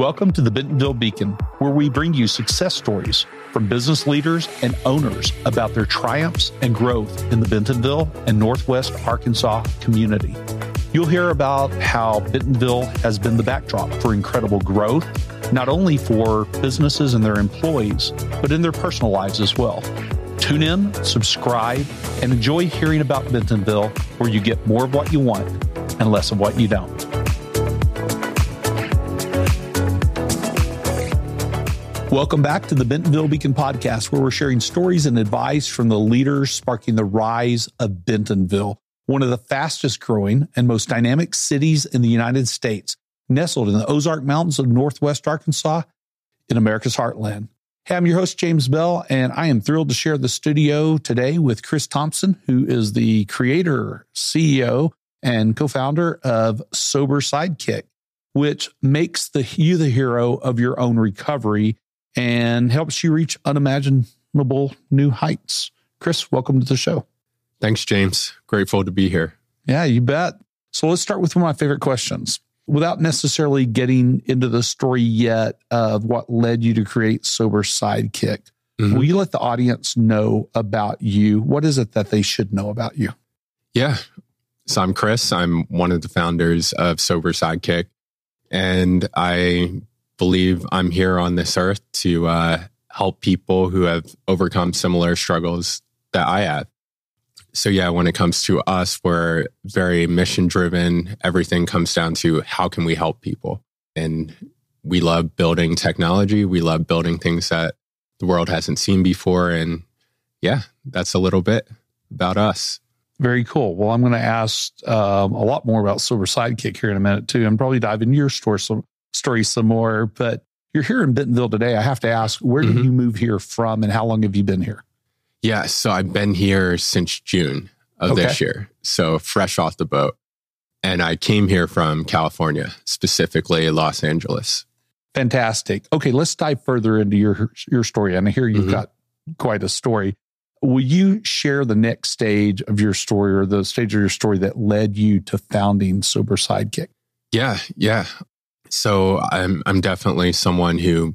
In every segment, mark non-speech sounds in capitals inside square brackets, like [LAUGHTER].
Welcome to the Bentonville Beacon, where we bring you success stories from business leaders and owners about their triumphs and growth in the Bentonville and Northwest Arkansas community. You'll hear about how Bentonville has been the backdrop for incredible growth, not only for businesses and their employees, but in their personal lives as well. Tune in, subscribe, and enjoy hearing about Bentonville, where you get more of what you want and less of what you don't. Welcome back to the Bentonville Beacon podcast, where we're sharing stories and advice from the leaders sparking the rise of Bentonville, one of the fastest growing and most dynamic cities in the United States, nestled in the Ozark Mountains of Northwest Arkansas in America's heartland. Hey, I'm your host, James Bell, and I am thrilled to share the studio today with Chris Thompson, who is the creator, CEO, and co founder of Sober Sidekick, which makes the, you the hero of your own recovery and helps you reach unimaginable new heights. Chris, welcome to the show. Thanks, James. Grateful to be here. Yeah, you bet. So let's start with one of my favorite questions. Without necessarily getting into the story yet of what led you to create Sober Sidekick, mm-hmm. will you let the audience know about you? What is it that they should know about you? Yeah. So I'm Chris. I'm one of the founders of Sober Sidekick. And I believe I'm here on this earth to uh, help people who have overcome similar struggles that I have. So, yeah, when it comes to us, we're very mission driven. Everything comes down to how can we help people? And we love building technology. We love building things that the world hasn't seen before. And yeah, that's a little bit about us. Very cool. Well, I'm going to ask um, a lot more about Sober Sidekick here in a minute, too, and probably dive into your store some, story some more. But you're here in Bentonville today. I have to ask, where did mm-hmm. you move here from and how long have you been here? Yeah, so I've been here since June of okay. this year. So fresh off the boat. And I came here from California, specifically Los Angeles. Fantastic. Okay, let's dive further into your your story. And I hear you've mm-hmm. got quite a story. Will you share the next stage of your story or the stage of your story that led you to founding Sober Sidekick? Yeah, yeah. So I'm I'm definitely someone who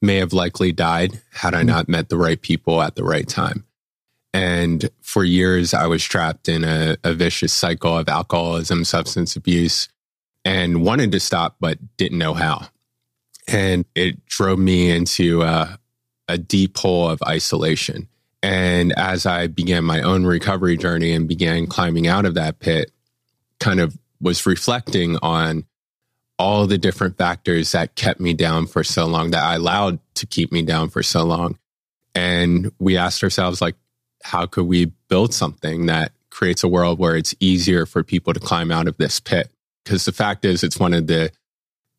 may have likely died had I mm-hmm. not met the right people at the right time. And for years, I was trapped in a, a, vicious cycle of alcoholism, substance abuse, and wanted to stop, but didn't know how. And it drove me into a, a deep hole of isolation. And as I began my own recovery journey and began climbing out of that pit, kind of was reflecting on all the different factors that kept me down for so long, that I allowed to keep me down for so long. And we asked ourselves, like, how could we build something that creates a world where it's easier for people to climb out of this pit? Because the fact is, it's one of the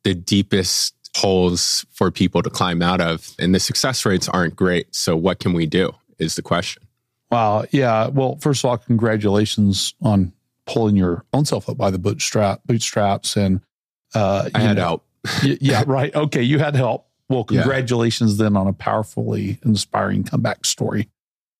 the deepest holes for people to climb out of, and the success rates aren't great. So, what can we do? Is the question. Wow. Yeah. Well, first of all, congratulations on pulling your own self up by the bootstrap bootstraps and uh, I had know, help. yeah, [LAUGHS] right. Okay, you had help. Well, congratulations yeah. then on a powerfully inspiring comeback story.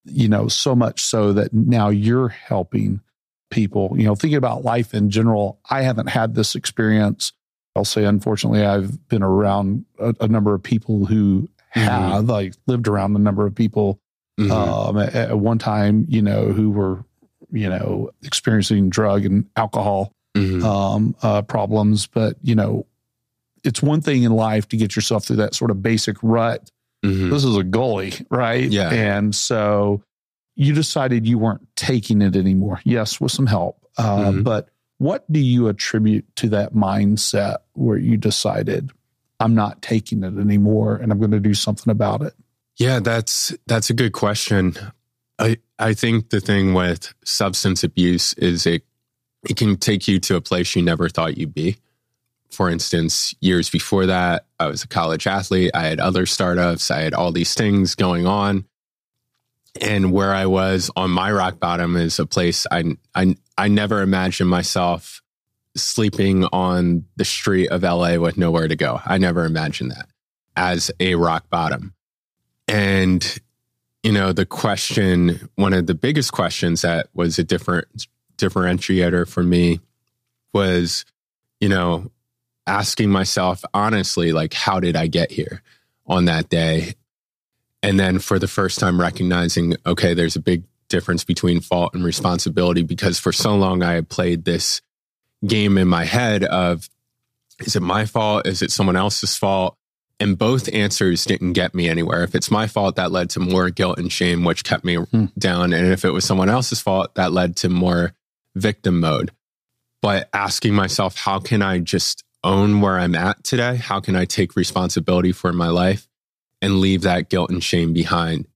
You know, so much so that now you're helping people. You know, thinking about life in general. I haven't had this experience. I'll say, unfortunately, I've been around a, a number of people who mm-hmm. have. I lived around a number of people mm-hmm. um, at, at one time. You know, who were you know experiencing drug and alcohol mm-hmm. um, uh, problems. But, you know, it's one thing in life to get yourself through that sort of basic rut. Mm-hmm. This is a gully, right? Yeah. And so you decided you weren't taking it anymore. Yes, with some help. Uh, mm-hmm. But what do you attribute to that mindset where you decided, I'm not taking it anymore and I'm going to do something about it? Yeah, that's that's a good question. I I think the thing with substance abuse is it it can take you to a place you never thought you'd be. For instance, years before that, I was a college athlete. I had other startups. I had all these things going on. And where I was on my rock bottom is a place I, I, I never imagined myself sleeping on the street of LA with nowhere to go. I never imagined that as a rock bottom. And, you know, the question, one of the biggest questions that was a different differentiator for me was, you know, asking myself honestly, like, how did I get here on that day? And then for the first time, recognizing, okay, there's a big difference between fault and responsibility because for so long I had played this game in my head of, is it my fault? Is it someone else's fault? And both answers didn't get me anywhere. If it's my fault, that led to more guilt and shame, which kept me hmm. down. And if it was someone else's fault, that led to more victim mode. But asking myself, how can I just own where I'm at today? How can I take responsibility for my life and leave that guilt and shame behind?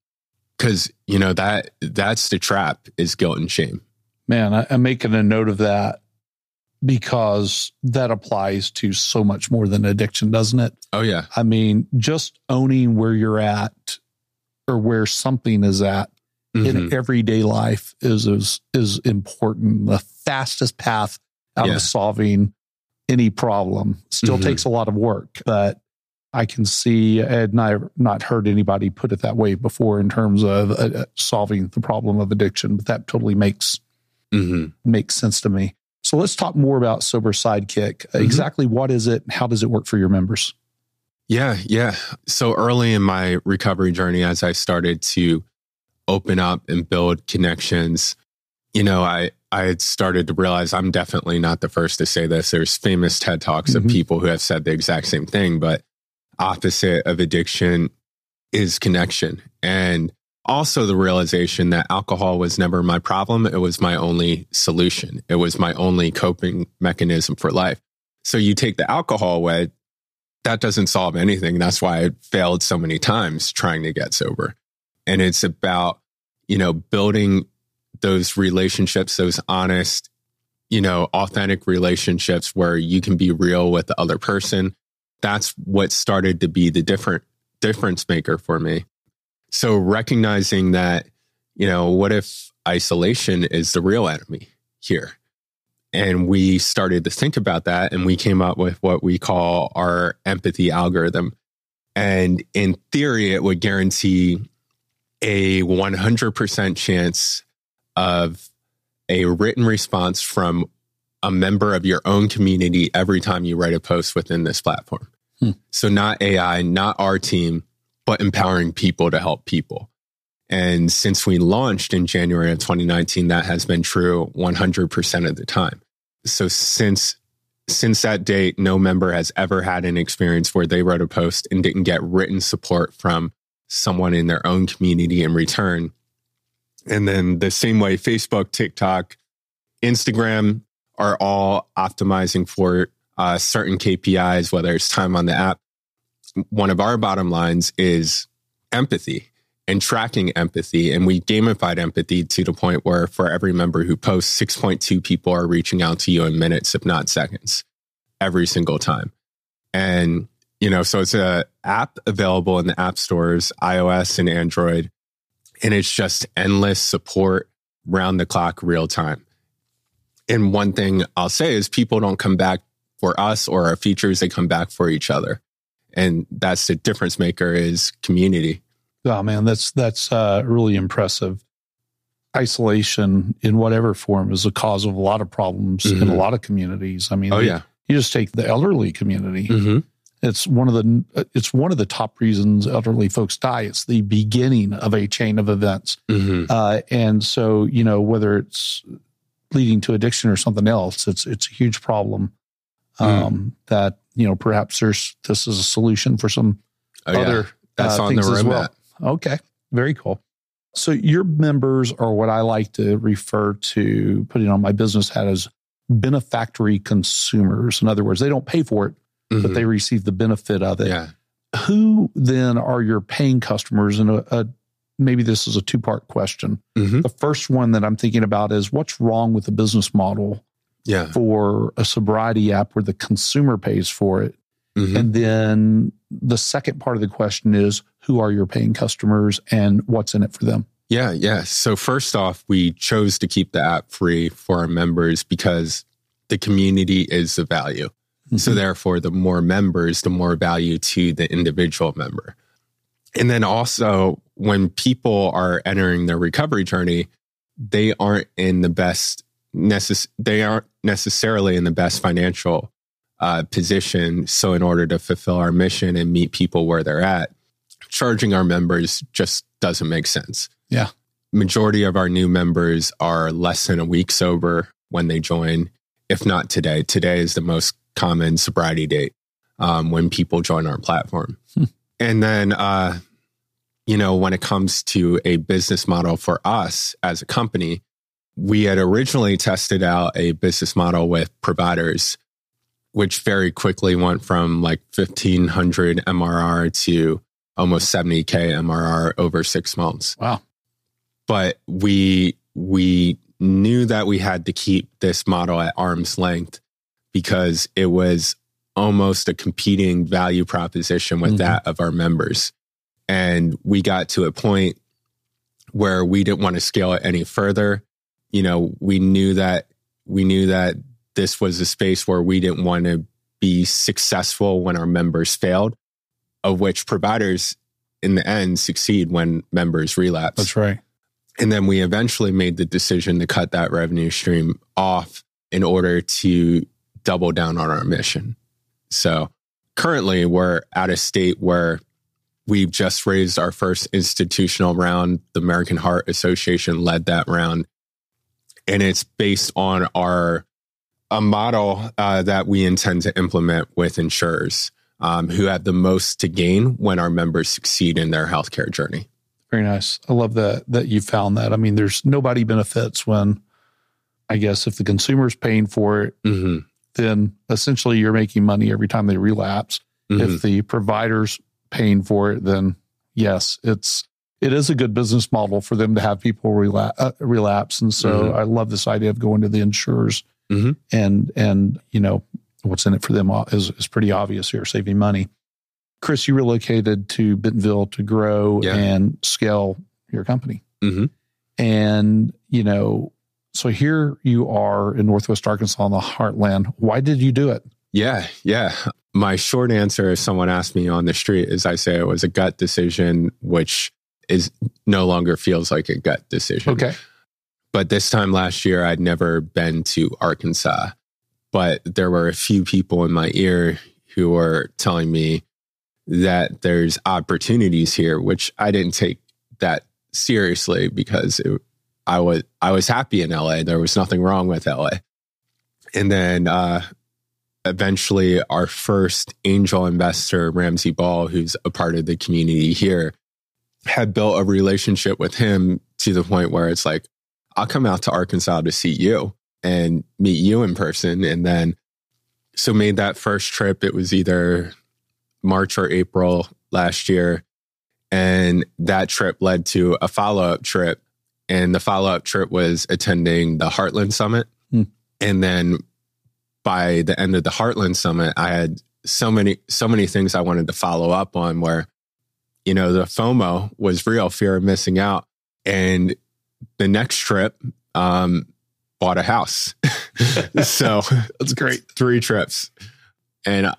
Cause, you know, that that's the trap is guilt and shame. Man, I, I'm making a note of that because that applies to so much more than addiction, doesn't it? Oh, yeah. I mean, just owning where you're at or where something is at mm-hmm. in everyday life is, is, is important. The fastest path out yeah. of solving any problem still mm-hmm. takes a lot of work, but I can see, and I've not heard anybody put it that way before in terms of uh, solving the problem of addiction, but that totally makes mm-hmm. makes sense to me. So let's talk more about Sober Sidekick. Mm-hmm. Exactly what is it? How does it work for your members? Yeah, yeah. So early in my recovery journey, as I started to open up and build connections, you know, I I had started to realize I'm definitely not the first to say this. There's famous TED Talks mm-hmm. of people who have said the exact same thing, but opposite of addiction is connection. And also the realization that alcohol was never my problem. It was my only solution. It was my only coping mechanism for life. So you take the alcohol away, that doesn't solve anything. That's why I failed so many times trying to get sober. And it's about, you know, building those relationships, those honest, you know, authentic relationships where you can be real with the other person. That's what started to be the different difference maker for me. So recognizing that, you know, what if isolation is the real enemy here? And we started to think about that and we came up with what we call our empathy algorithm. And in theory, it would guarantee a 100% chance of a written response from a member of your own community every time you write a post within this platform. Hmm. So, not AI, not our team, but empowering people to help people. And since we launched in January of 2019, that has been true 100% of the time. So since since that date, no member has ever had an experience where they wrote a post and didn't get written support from someone in their own community in return. And then the same way Facebook, TikTok, Instagram are all optimizing for uh, certain KPIs, whether it's time on the app, one of our bottom lines is empathy and tracking empathy. And we gamified empathy to the point where for every member who posts, 6.2 people are reaching out to you in minutes, if not seconds, every single time. And, you know, so it's a app available in the app stores, iOS and Android. And it's just endless support round the clock, real time. And one thing I'll say is people don't come back for us or our features, they come back for each other and that's the difference maker is community oh man that's that's uh, really impressive isolation in whatever form is a cause of a lot of problems mm-hmm. in a mm-hmm. lot of communities i mean oh yeah you just take the elderly community mm-hmm. It's one of the it's one of the top reasons elderly folks die it's the beginning of a chain of events mm-hmm. uh, and so you know whether it's leading to addiction or something else it's it's a huge problem mm. um, that you know, perhaps there's this is a solution for some oh, other yeah. That's uh, on things the as well. Okay, very cool. So your members are what I like to refer to, putting on my business hat as benefactory consumers. In other words, they don't pay for it, mm-hmm. but they receive the benefit of it. Yeah. Who then are your paying customers? And a, a maybe this is a two part question. Mm-hmm. The first one that I'm thinking about is what's wrong with the business model yeah. for a sobriety app where the consumer pays for it. Mm-hmm. And then the second part of the question is who are your paying customers and what's in it for them? Yeah, yeah. So, first off, we chose to keep the app free for our members because the community is the value. Mm-hmm. So, therefore, the more members, the more value to the individual member. And then also, when people are entering their recovery journey, they aren't in the best necess- they aren't necessarily in the best financial uh, position. So, in order to fulfill our mission and meet people where they're at, charging our members just doesn't make sense. Yeah. Majority of our new members are less than a week sober when they join, if not today. Today is the most common sobriety date um, when people join our platform. Hmm. And then, uh, you know, when it comes to a business model for us as a company, we had originally tested out a business model with providers, which very quickly went from like 1500 MRR to almost 70K MRR over six months. Wow. But we, we knew that we had to keep this model at arm's length because it was almost a competing value proposition with mm-hmm. that of our members. And we got to a point where we didn't want to scale it any further. You know, we knew that we knew that this was a space where we didn't want to be successful when our members failed, of which providers in the end succeed when members relapse. That's right. And then we eventually made the decision to cut that revenue stream off in order to double down on our mission. So currently we're at a state where we've just raised our first institutional round. The American Heart Association led that round. And it's based on our a model uh, that we intend to implement with insurers um, who have the most to gain when our members succeed in their healthcare journey. Very nice. I love that that you found that. I mean, there's nobody benefits when I guess if the consumer's paying for it, mm-hmm then essentially you're making money every time they relapse. Mm-hmm. If the provider's paying for it, then yes, it's it is a good business model for them to have people relapse. Uh, relapse. And so mm-hmm. I love this idea of going to the insurers mm-hmm. and and you know what's in it for them is is pretty obvious here, saving money. Chris, you relocated to Bentonville to grow yeah. and scale your company. Mm-hmm. And you know, so here you are in Northwest Arkansas in the heartland. Why did you do it? Yeah, yeah. My short answer, if someone asked me on the street, is I say it was a gut decision, which is no longer feels like a gut decision. Okay. But this time last year, I'd never been to Arkansas, but there were a few people in my ear who were telling me that there's opportunities here, which I didn't take that seriously because it, I was I was happy in LA. There was nothing wrong with LA. And then uh, eventually, our first angel investor, Ramsey Ball, who's a part of the community here, had built a relationship with him to the point where it's like, I'll come out to Arkansas to see you and meet you in person. And then, so made that first trip. It was either March or April last year. And that trip led to a follow up trip and the follow up trip was attending the Heartland Summit. Hmm. And then by the end of the Heartland Summit, I had so many, so many things I wanted to follow up on where, you know, the FOMO was real fear of missing out. And the next trip, um, bought a house. [LAUGHS] so [LAUGHS] that's great. Three trips. And uh,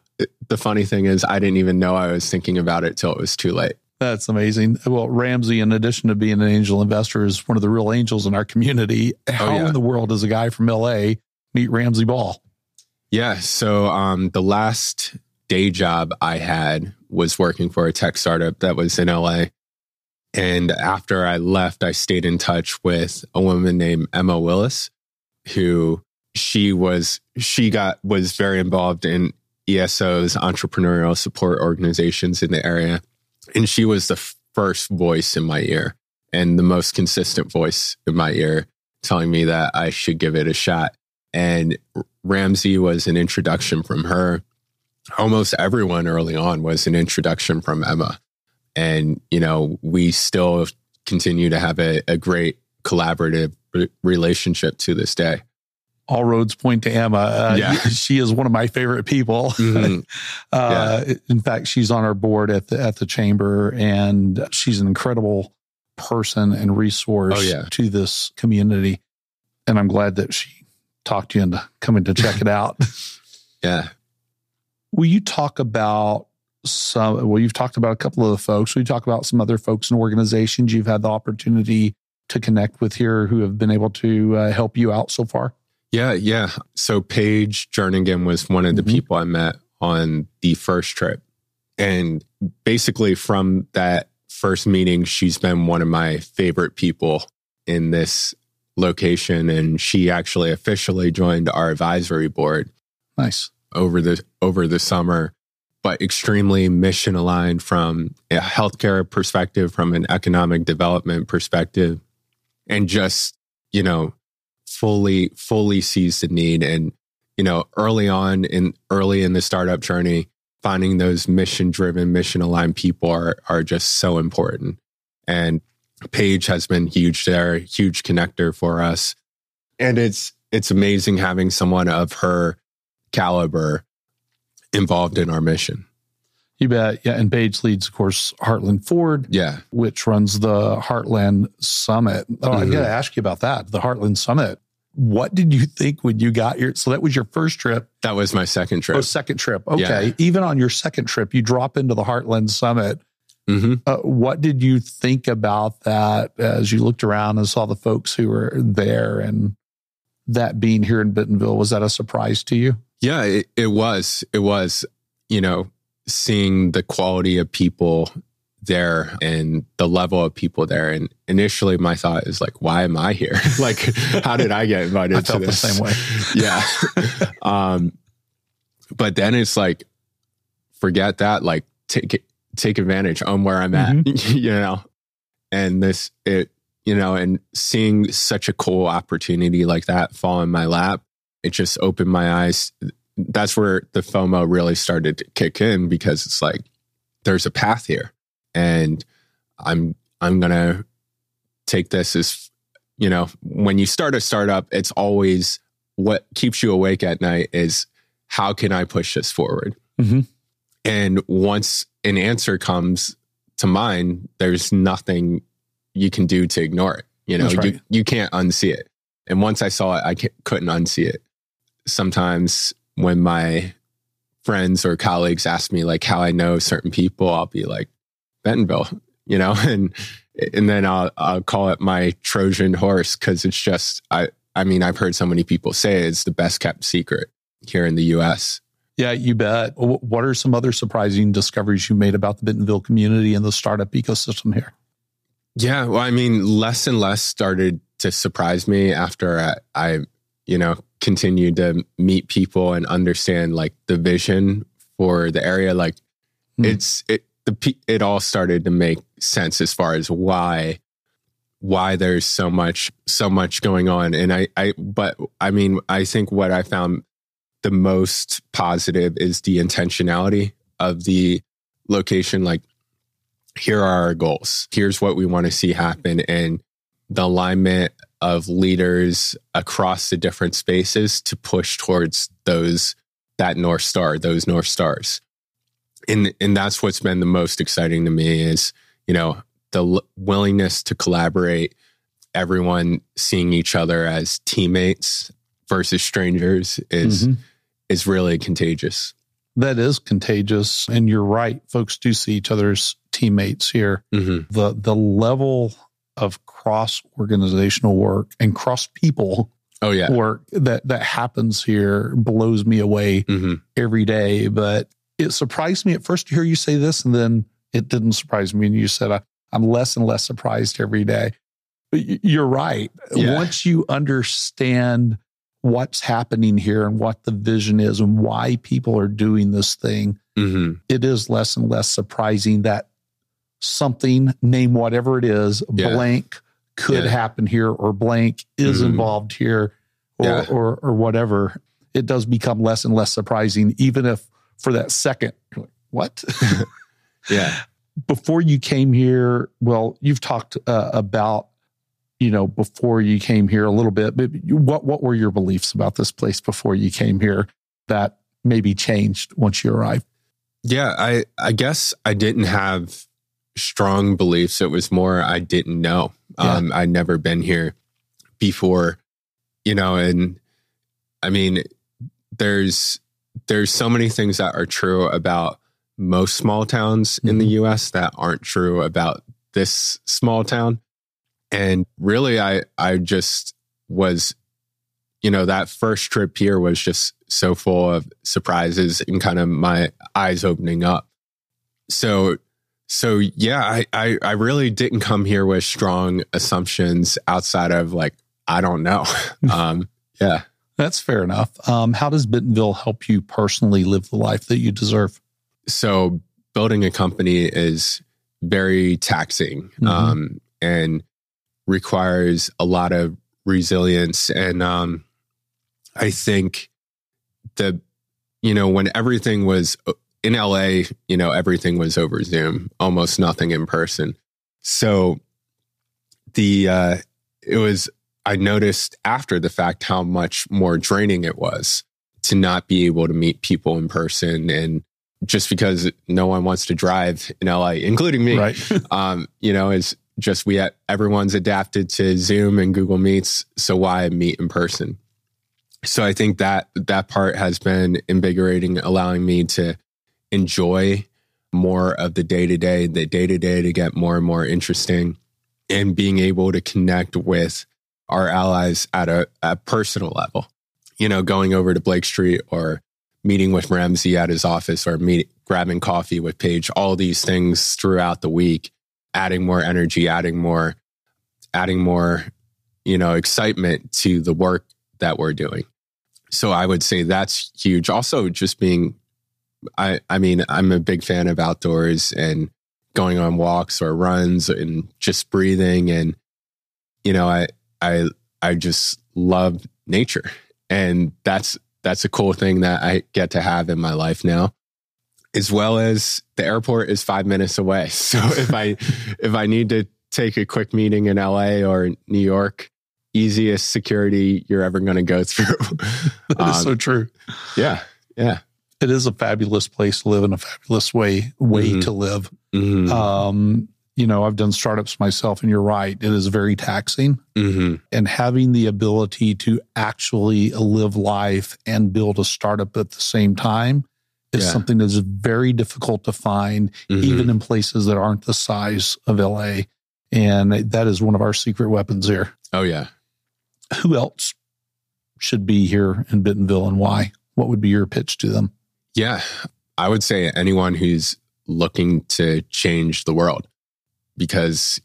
the funny thing is, I didn't even know I was thinking about it till it was too late. That's amazing. Well, Ramsey, in addition to being an angel investor, is one of the real angels in our community. [LAUGHS] Oh, How oh, yeah. in the world does a guy from LA meet Ramsey Ball? Yeah. So um, the last day job I had was working for a tech startup that was in LA. And after I left, I stayed in touch with a woman named Emma Willis, who she was, she got, was very involved in ESO's entrepreneurial support organizations in the area. And she was the first voice in my ear and the most consistent voice in my ear telling me that I should give it a shot. And Ramsey was an introduction from her. Almost everyone early on was an introduction from Emma. And, you know, we still continue to have a, a great collaborative relationship to this day all roads point to Emma. Uh, yeah. [LAUGHS] She is one of my favorite people. [LAUGHS] Mm-hmm. uh, yeah. In fact, she's on our board at the, at the chamber and she's an incredible person and resource oh, yeah. to this community. And I'm glad that she talked you into coming to check it out. [LAUGHS] yeah. Will you talk about some, well, you've talked about a couple of the folks. Will you talk about some other folks and organizations you've had the opportunity to connect with here who have been able to uh, help you out so far? Yeah, yeah. So Paige Jernigan was one of the mm-hmm. people I met on the first trip. And basically, from that first meeting, she's been one of my favorite people in this location. And she actually officially joined our advisory board. Nice. Over the over the summer, but extremely mission aligned from a healthcare perspective, from an economic development perspective, and just, you know, fully, fully sees the need. And, you know, early on in early in the startup journey, finding those mission driven, mission aligned people are, are just so important. And Paige has been huge there, huge connector for us. And it's, it's amazing having someone of her caliber involved in our mission. You bet. Yeah. And Paige leads, of course, Heartland Forward. Yeah. Which runs the Heartland Summit. Oh, mm-hmm. I got to ask you about that. The Heartland Summit what did you think when you got your So that was your first trip. That was my second trip. Oh, second trip. Okay. Yeah. Even on your second trip, you drop into the Heartland Summit. Mm-hmm. Uh, what did you think about that as you looked around and saw the folks who were there and that being here in Bentonville? Was that a surprise to you? Yeah, it, it was. It was, you know, seeing the quality of people there and the level of people there. And initially, my thought is like, why am I here? [LAUGHS] like, how did I get invited I to this? The same way. [LAUGHS] yeah. [LAUGHS] um, but then it's like, forget that. Like, take take advantage on where I'm at. Mm-hmm. you know, and this it you know, and seeing such a cool opportunity like that fall in my lap, it just opened my eyes. That's where the FOMO really started to kick in because it's like, there's a path here and I'm I'm gonna take this as you know when you start a startup, it's always what keeps you awake at night is how can I push this forward. Mm-hmm. And once an answer comes to mind, there's nothing you can do to ignore it. You know, right. you you can't unsee it. And once I saw it, I couldn't unsee it. Sometimes when my friends or colleagues ask me like how I know certain people, I'll be like, Bentonville, you know, [LAUGHS] and and then I'll I'll call it my Trojan horse because it's just I I mean I've heard so many people say it's the best kept secret here in the U.S. Yeah, you bet. What are some other surprising discoveries you made about the Bentonville community and the startup ecosystem here? Yeah, well, I mean, less and less started to surprise me after I, I you know, continued to meet people and understand like the vision for the area. Like, mm. it's it the it all started to make sense as far as why why there's so much so much going on and i i but i mean i think what i found the most positive is the intentionality of the location like here are our goals here's what we want to see happen and the alignment of leaders across the different spaces to push towards those that north star those north stars. And and that's what's been the most exciting to me is you know the l- willingness to collaborate everyone seeing each other as teammates versus strangers is mm-hmm. is really contagious. That is contagious. And you're right. Folks do see each other's teammates here. Mm-hmm. the the level of cross organizational work and cross people oh yeah work that that happens here blows me away mm-hmm. every day but it surprised me at first to hear you say this, and then it didn't surprise me. And you said, I, am less and less surprised every day. But you're right. Yeah. Once you understand what's happening here and what the vision is and why people are doing this thing, mm-hmm. it is less and less surprising that something, name whatever it is, yeah. blank could yeah. happen here or blank is mm-hmm. involved here or, yeah. or, or whatever. It does become less and less surprising, even if for that second. Like, what? [LAUGHS] yeah. Before you came here, well, you've talked uh, about, you know, before you came here a little bit, but what, what were your beliefs about this place before you came here that maybe changed once you arrived? Yeah, I, I guess I didn't have strong beliefs. It was more I didn't know. Yeah. Um, I'd never been here before, you know, and I mean, there's there's so many things that are true about most small towns mm-hmm. in the mm-hmm. US that aren't true about this small town. And really I I just was you know, that first trip here was just so full of surprises and kind of my eyes opening up. So, so yeah, I, I, I really didn't come here with strong assumptions outside of like, I don't know. [LAUGHS] [LAUGHS] um, yeah. That's fair enough. Um, how does Bentonville help you personally live the life that you deserve? So, building a company is very taxing mm-hmm. um, and requires a lot of resilience. And um, I think the, you know, when everything was in LA, you know, everything was over Zoom, almost nothing in person. So the, uh, it was, I noticed after the fact how much more draining it was to not be able to meet people in person and just because no one wants to drive in LA, including me, right. [LAUGHS] um, you know, is just we everyone's adapted to Zoom and Google Meets, so why meet in person? So I think that that part has been invigorating, allowing me to enjoy more of the day to day, the day to day to get more and more interesting, and being able to connect with our allies at a, a personal level. You know, going over to Blake Street or meeting with Ramsey at his office or meet, grabbing coffee with Paige, all these things throughout the week, adding more energy, adding more, adding more, you know, excitement to the work that we're doing. So I would say that's huge. Also, just being, I, I mean, I'm a big fan of outdoors and going on walks or runs and just breathing. And, you know, I, I, I just love nature. And that's that's a cool thing that I get to have in my life now. As well as the airport is five minutes away. [LAUGHS] So if I [LAUGHS] if I need to take a quick meeting in LA or New York, easiest security you're ever going to go through. [LAUGHS] that um, is so true. Yeah. Yeah. It is a fabulous place to live and a fabulous way way mm-hmm. to live. Mm-hmm. Um, you know, I've done startups myself, and you're right. It is very taxing. Mm-hmm. And having the ability to actually live life and build a startup at the same time is yeah. something that's very difficult to find, mm-hmm. even in places that aren't the size of LA. And that is one of our secret weapons here. Oh, yeah. Who else should be here in Bentonville and why? What would be your pitch to them? Yeah, I would say anyone who's looking to change the world because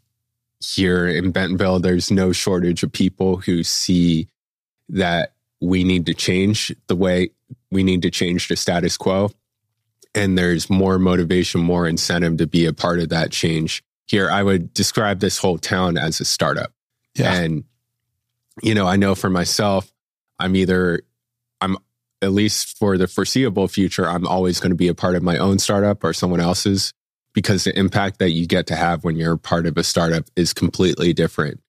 here in Bentonville, there's no shortage of people who see that we need to change the way we need to change the status quo. And there's more motivation, more incentive to be a part of that change. Here, I would describe this whole town as a startup. Yeah. And, you know, I know for myself, I'm either, at least for the foreseeable future, I'm always going to be a part of my own startup or someone else's because the impact that you get to have when you're part of a startup is completely different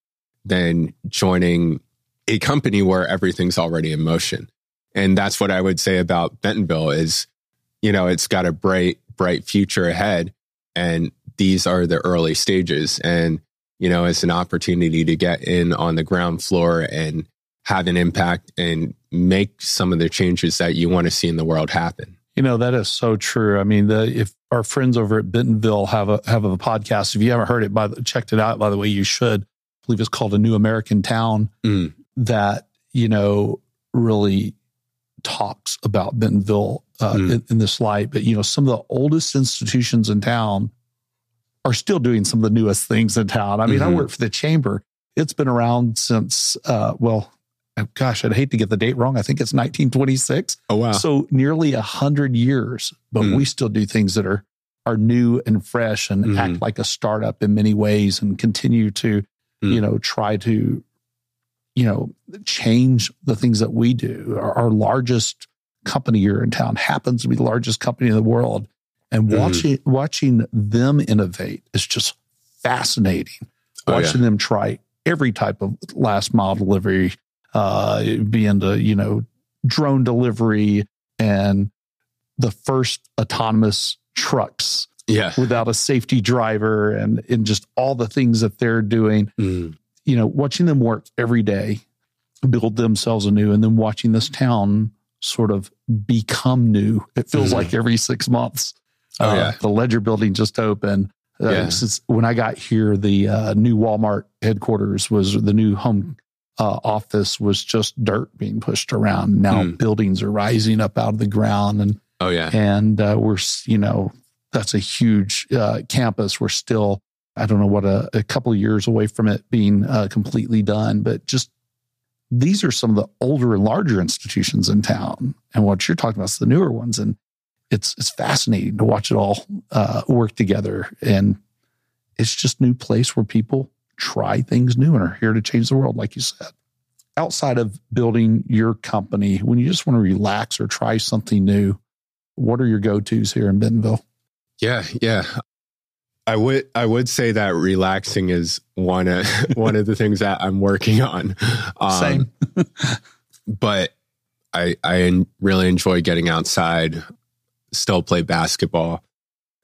than joining a company where everything's already in motion. And that's what I would say about Bentonville is, you know, it's got a bright, bright future ahead. And these are the early stages. And, you know, it's an opportunity to get in on the ground floor and have an impact and make some of the changes that you want to see in the world happen. You know that is so true. I mean, the, if our friends over at Bentonville have a have a podcast, if you haven't heard it, by the, checked it out. By the way, you should. I believe it's called A New American Town. Mm. That you know really talks about Bentonville uh, mm. in, in this light. But you know, some of the oldest institutions in town are still doing some of the newest things in town. I mean, mm-hmm. I work for the chamber. It's been around since uh, well, gosh, I'd hate to get the date wrong. I think it's 1926. Oh wow! So nearly a hundred years, but mm. we still do things that are are new and fresh and mm. act like a startup in many ways, and continue to, mm. you know, try to, you know, change the things that we do. Our, our, largest company here in town happens to be the largest company in the world, and mm. watching watching them innovate is just fascinating. Oh, watching yeah. them try every type of last mile delivery uh, be into, you know, drone delivery and the first autonomous trucks yeah. without a safety driver and, and just all the things that they're doing. Mm. You know, watching them work every day, build themselves anew, and then watching this town sort of become new. It feels mm. like every six months. Oh, uh, yeah. The Ledger building just opened. Uh, yeah. Since when I got here, the uh, new Walmart headquarters was the new home uh, office was just dirt being pushed around. Now Mm. buildings are rising up out of the ground, and Oh yeah. and uh, we're you know that's a huge uh, campus. We're still I don't know what a, a couple of years away from it being uh, completely done, but just these are some of the older and larger institutions in town, and what you're talking about is the newer ones, and it's it's fascinating to watch it all uh, work together, and it's just new place where people try things new and are here to change the world, like you said. Outside of building your company, when you just want to relax or try something new, what are your go tos here in Bentonville? Yeah, yeah. I would I would say that relaxing is one of [LAUGHS] one of the things that I'm working on. Um, Same. [LAUGHS] but I I really enjoy getting outside. Still play basketball.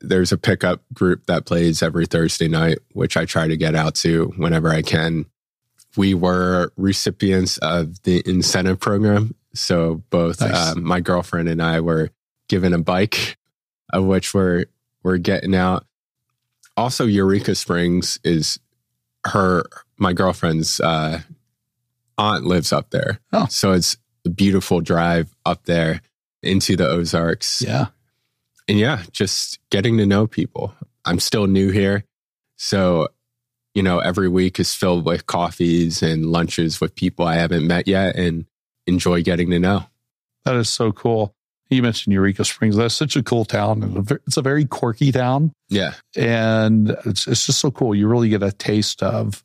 There's a pickup group that plays every Thursday night, which I try to get out to whenever I can. We were recipients of the incentive program, so both Nice. uh, my girlfriend and I were given a bike, [LAUGHS] of which we're we're getting out. Also, Eureka Springs is her my girlfriend's uh, aunt lives up there, Oh. so it's a beautiful drive up there into the Ozarks. Yeah. And yeah, just getting to know people. I'm still new here, so you know every week is filled with coffees and lunches with people I haven't met yet, and enjoy getting to know. That is so cool. You mentioned Eureka Springs. That's such a cool town. It's a very quirky town. Yeah, And it's, it's just so cool. You really get a taste of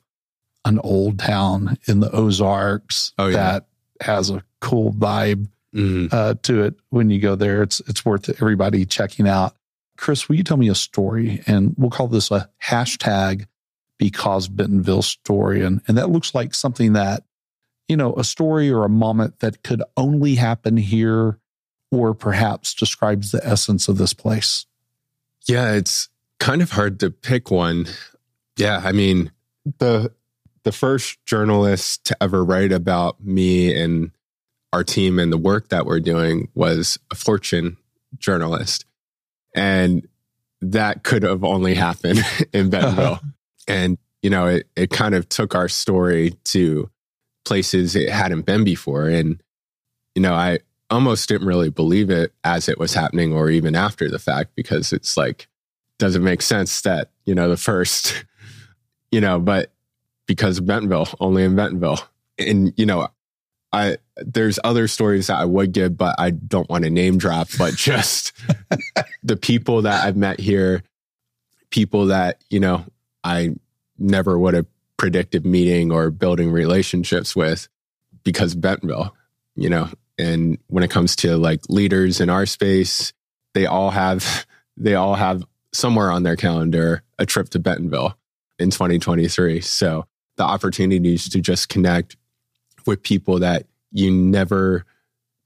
an old town in the Ozarks Oh, yeah. that has a cool vibe Mhm. uh, to it when you go there. It's it's worth everybody checking out. Chris, will you tell me a story? And we'll call this a hashtag because Bentonville story. And and that looks like something that, you know, a story or a moment that could only happen here or perhaps describes the essence of this place. Yeah, it's kind of hard to pick one. Yeah, I mean, the the first journalist to ever write about me and our team and the work that we're doing was a Fortune journalist. And that could have only happened [LAUGHS] in Bentonville. [LAUGHS] and, you know, it, it kind of took our story to places it hadn't been before. And, you know, I almost didn't really believe it as it was happening or even after the fact because it's like, doesn't make sense that, you know, the first, [LAUGHS] you know, but because Bentonville, only in Bentonville. And, you know, I, there's other stories that I would give, but I don't want to name drop, but [LAUGHS] just the people that I've met here, people that, you know, I never would have predicted meeting or building relationships with because Bentonville, you know, and when it comes to like leaders in our space, they all have, [LAUGHS] they all have somewhere on their calendar a trip to Bentonville in 2023. So the opportunities to just connect with people that you never,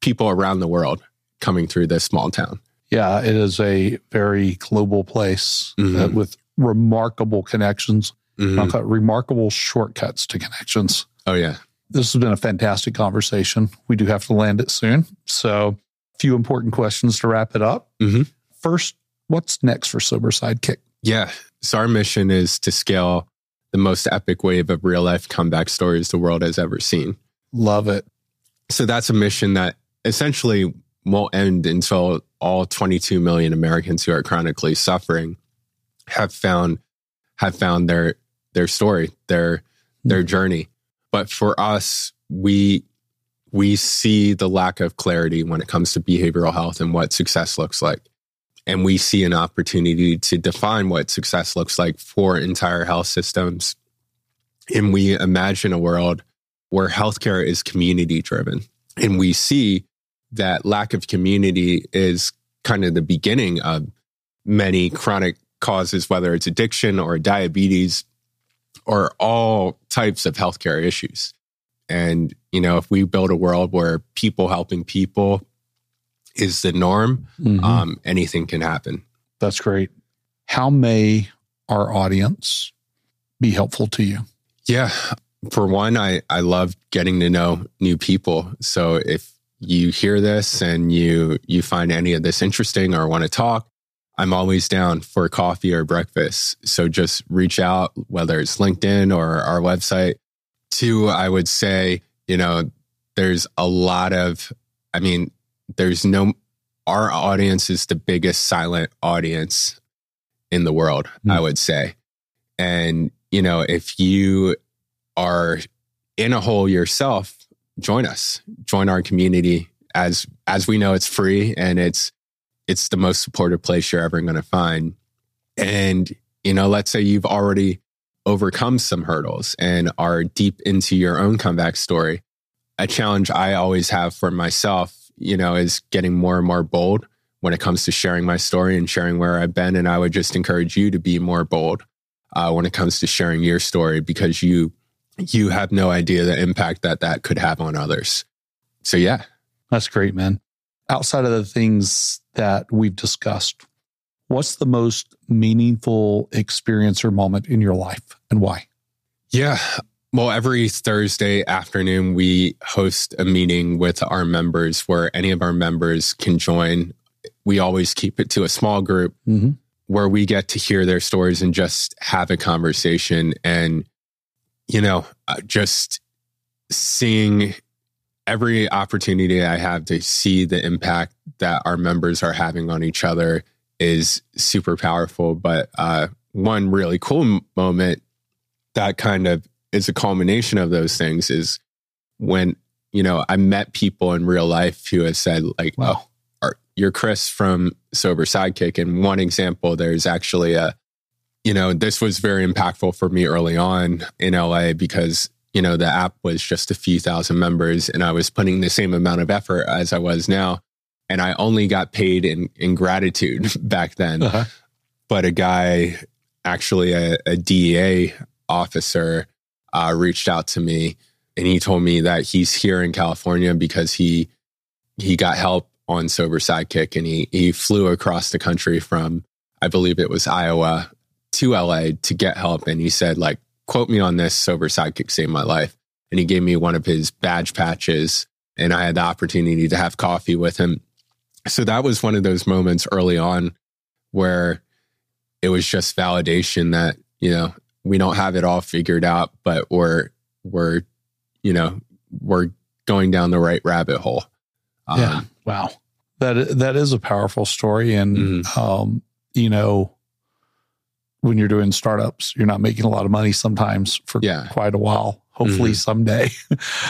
people around the world coming through this small town. Yeah, it is a very global place uh, Mhm. with remarkable connections, Mhm. I'll call it remarkable shortcuts to connections. Oh, yeah. This has been a fantastic conversation. We do have to land it soon. So, a few important questions to wrap it up. Mhm. First, what's next for Sober Sidekick? Yeah. So our mission is to scale the most epic wave of real life comeback stories the world has ever seen. Love it. So that's a mission that essentially won't end until all 22 million Americans who are chronically suffering have found have found their their story, their their hmm. journey. But for us, we we see the lack of clarity when it comes to behavioral health and what success looks like. And we see an opportunity to define what success looks like for entire health systems. And we imagine a world where healthcare is community driven. And we see that lack of community is kind of the beginning of many chronic causes, whether it's addiction or diabetes or all types of healthcare issues. And, you know, if we build a world where people helping people is the norm, Mhm. um, anything can happen. That's great. How may our audience be helpful to you? Yeah. For one, I, I love getting to know new people. So if you hear this and you you find any of this interesting or want to talk, I'm always down for coffee or breakfast. So just reach out, whether it's LinkedIn or our website. Two, I would say, you know, there's a lot of, I mean, there's no, our audience is the biggest silent audience in the world, mm. I would say. And, you know, if you are in a hole yourself, join us, join our community. As, as we know, it's free and it's, it's the most supportive place you're ever going to find. And, you know, let's say you've already overcome some hurdles and are deep into your own comeback story. A challenge I always have for myself, you know, is getting more and more bold when it comes to sharing my story and sharing where I've been. And I would just encourage you to be more bold uh, when it comes to sharing your story because you you have no idea the impact that that could have on others. So yeah, that's great, man. Outside of the things that we've discussed, what's the most meaningful experience or moment in your life and why? Yeah. Well, every Thursday afternoon, we host a meeting with our members where any of our members can join. We always keep it to a small group mm-hmm. where we get to hear their stories and just have a conversation. And, you know, uh, just seeing every opportunity I have to see the impact that our members are having on each other is super powerful. But uh, one really cool moment that kind of is a culmination of those things is when you know I met people in real life who have said like, wow. "Oh, you're Chris from Sober Sidekick." And one example, there's actually a, you know, this was very impactful for me early on in LA because you know the app was just a few thousand members, and I was putting the same amount of effort as I was now and I only got paid in in gratitude [LAUGHS] back then. Uh-huh. But a guy, actually a, a DEA officer, uh, reached out to me and he told me that he's here in California because he he got help on Sober Sidekick and he he flew across the country from I believe it was Iowa to LA to get help and he said like quote me on this Sober Sidekick saved my life. And he gave me one of his badge patches and I had the opportunity to have coffee with him. So that was one of those moments early on where it was just validation that you know we don't have it all figured out but we're we're you know we're going down the right rabbit hole. Um, yeah wow. That that is a powerful story and mm-hmm. um you know when you're doing startups you're not making a lot of money sometimes for yeah. quite a while hopefully mm-hmm. someday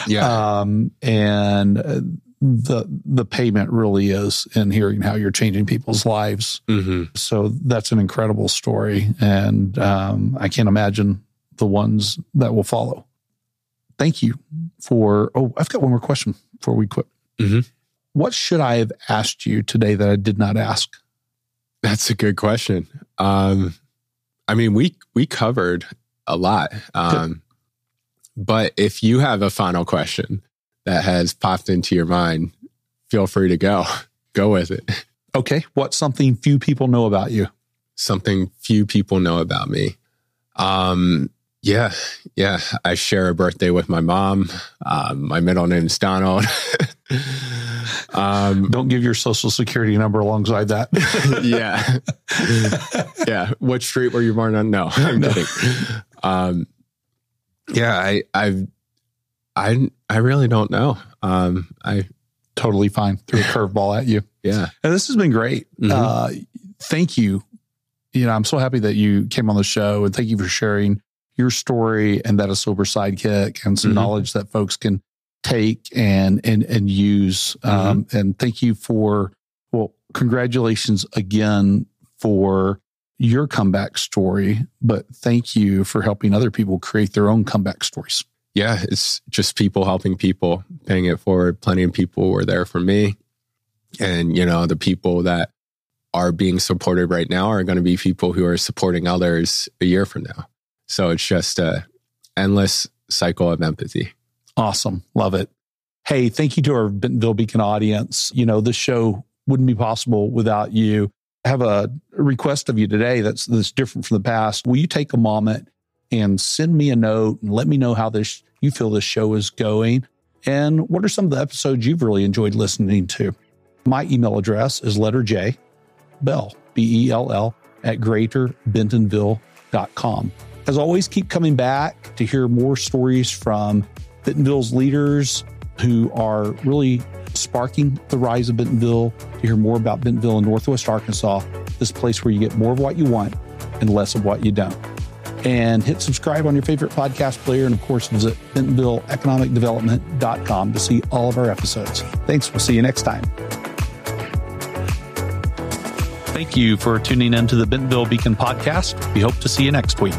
yeah [LAUGHS] um and uh, the the payment really is in hearing how you're changing people's lives. Mm-hmm. So that's an incredible story, and um, I can't imagine the ones that will follow. Thank you for. Oh, I've got one more question before we quit. Mm-hmm. What should I have asked you today that I did not ask? That's a good question. Um, I mean, we we covered a lot. Um, but if you have a final question, that has popped into your mind, feel free to go. [LAUGHS] Go with it. Okay. What's something few people know about you? Something few people know about me. Um, yeah, yeah. I share a birthday with my mom. Um, my middle name is Donald. [LAUGHS] um, Don't give your social security number alongside that. [LAUGHS] yeah, [LAUGHS] yeah. What street were you born on? No, I'm no. kidding. Um, yeah, I, I've I I really don't know. Um, I totally fine. Threw a curveball at you. Yeah, and this has been great. Mm-hmm. Uh, thank you. You know, I'm so happy that you came on the show, and thank you for sharing your story and that a Sober Sidekick and some mm-hmm. knowledge that folks can take and and and use. Um, mm-hmm. And thank you for well, congratulations again for your comeback story, but thank you for helping other people create their own comeback stories yeah, it's just people helping people, paying it forward. Plenty of people were there for me. And, you know, the people that are being supported right now are going to be people who are supporting others a year from now. So it's just a endless cycle of empathy. Awesome. Love it. Hey, thank you to our Bentonville Beacon audience. You know, this show wouldn't be possible without you. I have a request of you today that's that's different from the past. Will you take a moment and send me a note and let me know how this you feel this show is going and what are some of the episodes you've really enjoyed listening to. My email address is letter J, Bell, B E L L, at greaterbentonville.com. As always, keep coming back to hear more stories from Bentonville's leaders who are really sparking the rise of Bentonville, to hear more about Bentonville in Northwest Arkansas, this place where you get more of what you want and less of what you don't. And hit subscribe on your favorite podcast player. And of course, visit BentonvilleEconomicDevelopment.com to see all of our episodes. Thanks. We'll see you next time. Thank you for tuning in to the Bentonville Beacon podcast. We hope to see you next week.